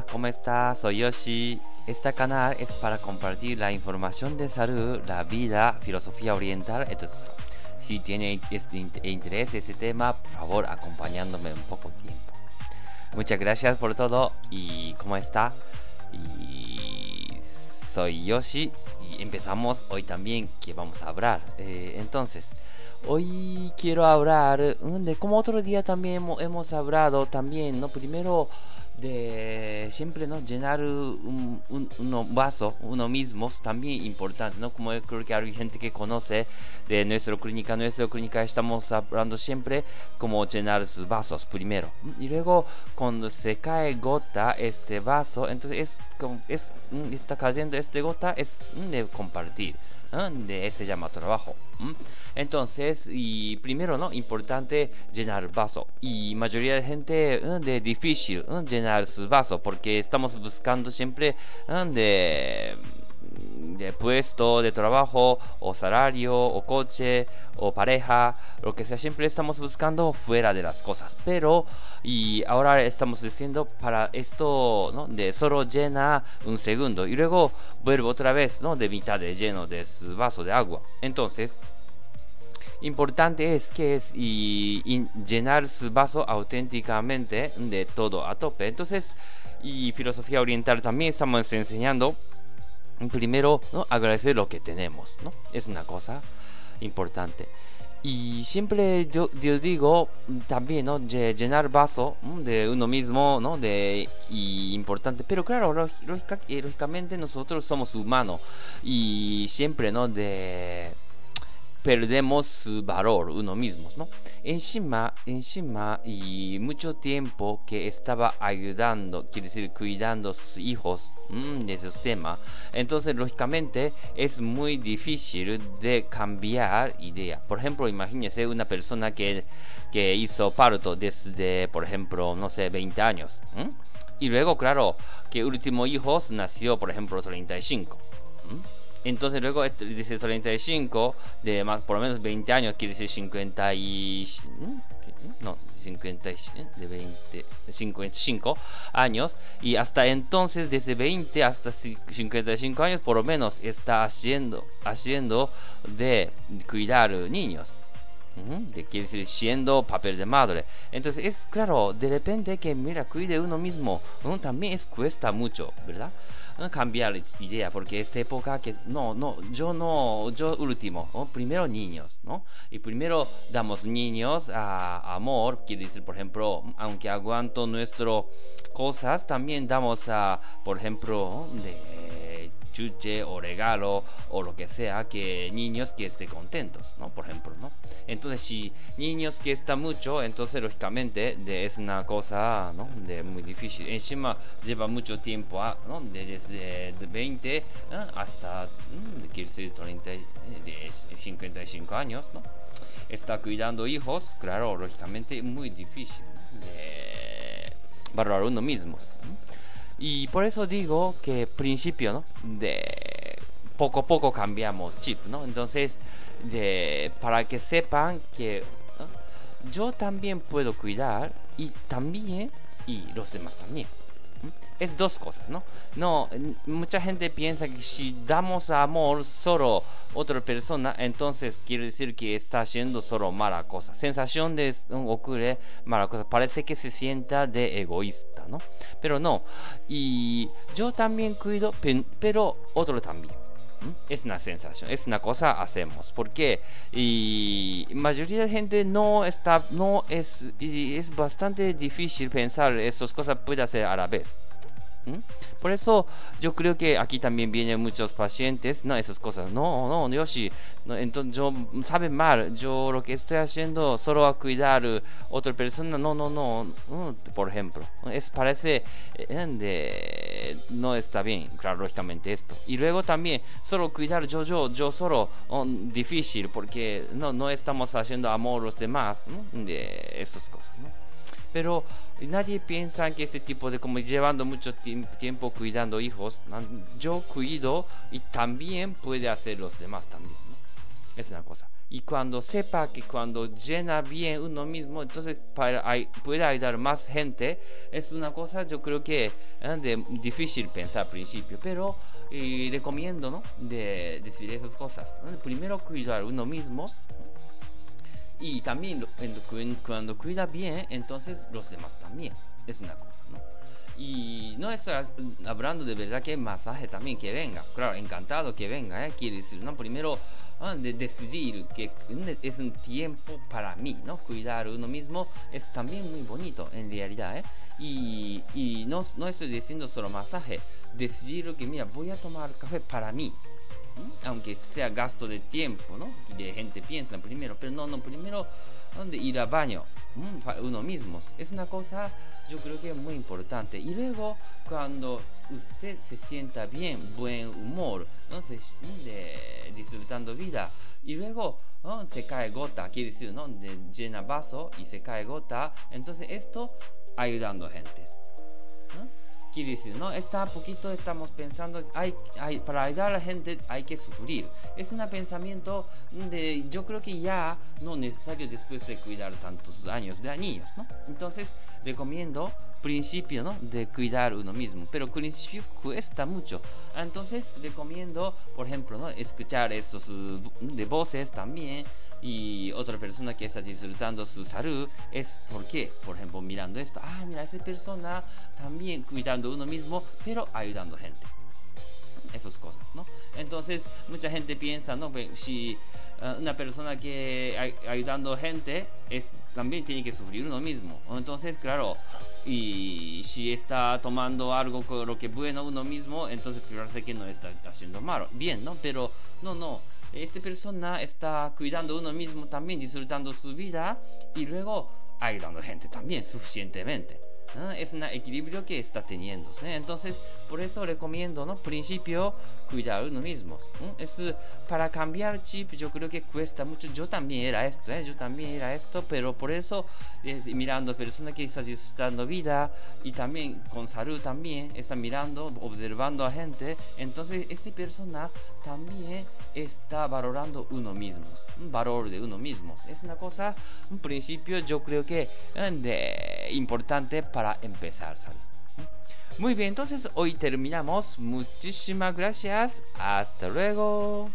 ¿cómo estás? Soy Yoshi. Este canal es para compartir la información de salud, la vida, filosofía oriental, etc. Si tiene interés este tema, por favor, acompañándome un poco tiempo. Muchas gracias por todo y ¿cómo está? Y soy Yoshi y empezamos hoy también que vamos a hablar. Eh, entonces, hoy quiero hablar de como otro día también hemos hablado también, ¿no? Primero de siempre no llenar un, un, vaso uno mismo también importante no como creo que hay gente que conoce de nuestra clínica nuestra clínica estamos hablando siempre como llenar sus vasos primero y luego cuando se cae gota este vaso entonces es como es está cayendo este gota es de compartir de ese llama trabajo. Entonces, y primero, ¿no? Importante llenar vaso. Y mayoría de gente de difícil llenar sus vasos porque estamos buscando siempre de puesto de trabajo o salario o coche o pareja, lo que sea, siempre estamos buscando fuera de las cosas. Pero, y ahora estamos diciendo para esto, ¿no? De solo llena un segundo y luego vuelvo otra vez, ¿no? De mitad de lleno de su vaso de agua. Entonces, importante es que es y, llenar su vaso auténticamente de todo a tope. Entonces, y filosofía oriental también estamos enseñando primero ¿no? agradecer lo que tenemos, ¿no? Es una cosa importante. Y siempre yo, yo digo también, ¿no? llenar vaso de uno mismo, ¿no? De, y importante. Pero claro, eh, lógicamente nosotros somos humanos. Y siempre, ¿no? De perdemos su valor uno mismo, ¿no? Encima, encima, y mucho tiempo que estaba ayudando, quiere decir, cuidando a sus hijos de ese tema, entonces lógicamente es muy difícil de cambiar idea. Por ejemplo, imagínese una persona que, que hizo parto desde, por ejemplo, no sé, 20 años. Y luego, claro, que último hijo nació, por ejemplo, 35. Entonces luego dice 35 de más por lo menos 20 años quiere decir 50 y no 50 de 20 55 años. Y hasta entonces desde 20 hasta 55 años por lo menos está haciendo haciendo de cuidar niños. De quiere decir siendo papel de madre. Entonces es claro de repente que mira cuide uno mismo también es cuesta mucho verdad cambiar idea, porque esta época que no, no, yo no, yo último, primero niños, ¿no? Y primero damos niños a amor, quiere decir, por ejemplo, aunque aguanto nuestro cosas, también damos a, por ejemplo, de chuche o regalo o lo que sea que niños que estén contentos, ¿no? Por ejemplo, ¿no? Entonces, si niños que están mucho, entonces lógicamente de, es una cosa, ¿no? De muy difícil. Encima lleva mucho tiempo, ¿ah? ¿no? desde 20 ¿eh? hasta, quiere decir, 30, de 55 años, ¿no? Está cuidando hijos, claro, lógicamente muy difícil de valorar uno mismo. Y por eso digo que principio, ¿no? De poco a poco cambiamos chip, ¿no? Entonces, de, para que sepan que yo también puedo cuidar y también, y los demás también es dos cosas, ¿no? No, mucha gente piensa que si damos amor solo otra persona, entonces quiere decir que está haciendo solo mala cosa. Sensación de ocurre mala cosa. Parece que se sienta de egoísta, ¿no? Pero no. Y yo también cuido, pero otro también. Es una sensación, es una cosa hacemos. porque Y mayoría de gente no está, no es, y es bastante difícil pensar esas cosas puede hacer a la vez. Por eso yo creo que aquí también vienen muchos pacientes, no esas cosas, no, no, Yoshi, no, entonces yo sabe mal, yo lo que estoy haciendo solo a cuidar a otra persona, no, no, no, por ejemplo, es parece eh, de, no está bien, claro, lógicamente esto. Y luego también solo cuidar yo, yo, yo solo, oh, difícil, porque no, no estamos haciendo amor a los demás, de esas cosas, ¿no? pero nadie piensa que este tipo de como llevando mucho tiempo cuidando hijos, yo cuido y también puede hacer los demás también. Es una cosa. y cuando sepa que cuando llena bien uno mismo, entonces para, puede ayudar más gente, es una cosa yo creo que es de, difícil pensar al principio, pero eh, recomiendo ¿no? de decir esas cosas. Primero cuidar uno mismo y también cuando cuida bien, entonces los demás también. Es una cosa, ¿no? Y no estoy hablando de verdad que masaje también que venga. Claro, encantado que venga, ¿eh? quiere decir, ¿no? Primero ah, de decidir que es un tiempo para mí, ¿no? Cuidar uno mismo es también muy bonito en realidad, ¿eh? Y, y no, no estoy diciendo solo masaje, decidir que, mira, voy a tomar café para mí, aunque sea gasto de tiempo, ¿no? Y de gente piensa primero, pero no, no, primero ¿dónde ir al baño, para uno mismo. Es una cosa, yo creo que muy importante. Y luego, cuando usted se sienta bien, buen humor, ¿no? se, de, disfrutando vida, y luego ¿no? se cae gota, quiere decir, ¿no? De llena vaso y se cae gota, entonces esto ayudando a gente. Quiere decir, ¿no? Está poquito, estamos pensando, hay, hay, para ayudar a la gente hay que sufrir. Es un pensamiento de, yo creo que ya no necesario después de cuidar tantos años de niños, ¿no? Entonces, recomiendo principio, ¿no? De cuidar uno mismo. Pero principio cuesta mucho. Entonces, recomiendo, por ejemplo, ¿no? Escuchar estos de voces también y otra persona que está disfrutando su salud es porque, por ejemplo, mirando esto, ah, mira, esa persona también cuidando uno mismo, pero ayudando gente. Esas cosas, ¿no? Entonces, mucha gente piensa, ¿no? Si eh, una persona que ayudando gente es también tiene que sufrir uno mismo. Entonces, claro, y si está tomando algo con lo que bueno uno mismo, entonces parece que no está haciendo malo. Bien, ¿no? Pero no, no esta persona está cuidando uno mismo también, disfrutando su vida y luego ayudando gente también suficientemente. Es un equilibrio que está teniendo. Entonces, por eso recomiendo, ¿no? Principio, cuidar uno mismo. Es para cambiar chip, yo creo que cuesta mucho. Yo también era esto, ¿eh? yo también era esto, pero por eso, mirando personas que están disfrutando vida y también con salud también, está mirando, observando a gente. Entonces, esta persona también está valorando uno mismo, un valor de uno mismo. Es una cosa, un principio, yo creo que de, importante para para empezar. Muy bien, entonces hoy terminamos. Muchísimas gracias. Hasta luego.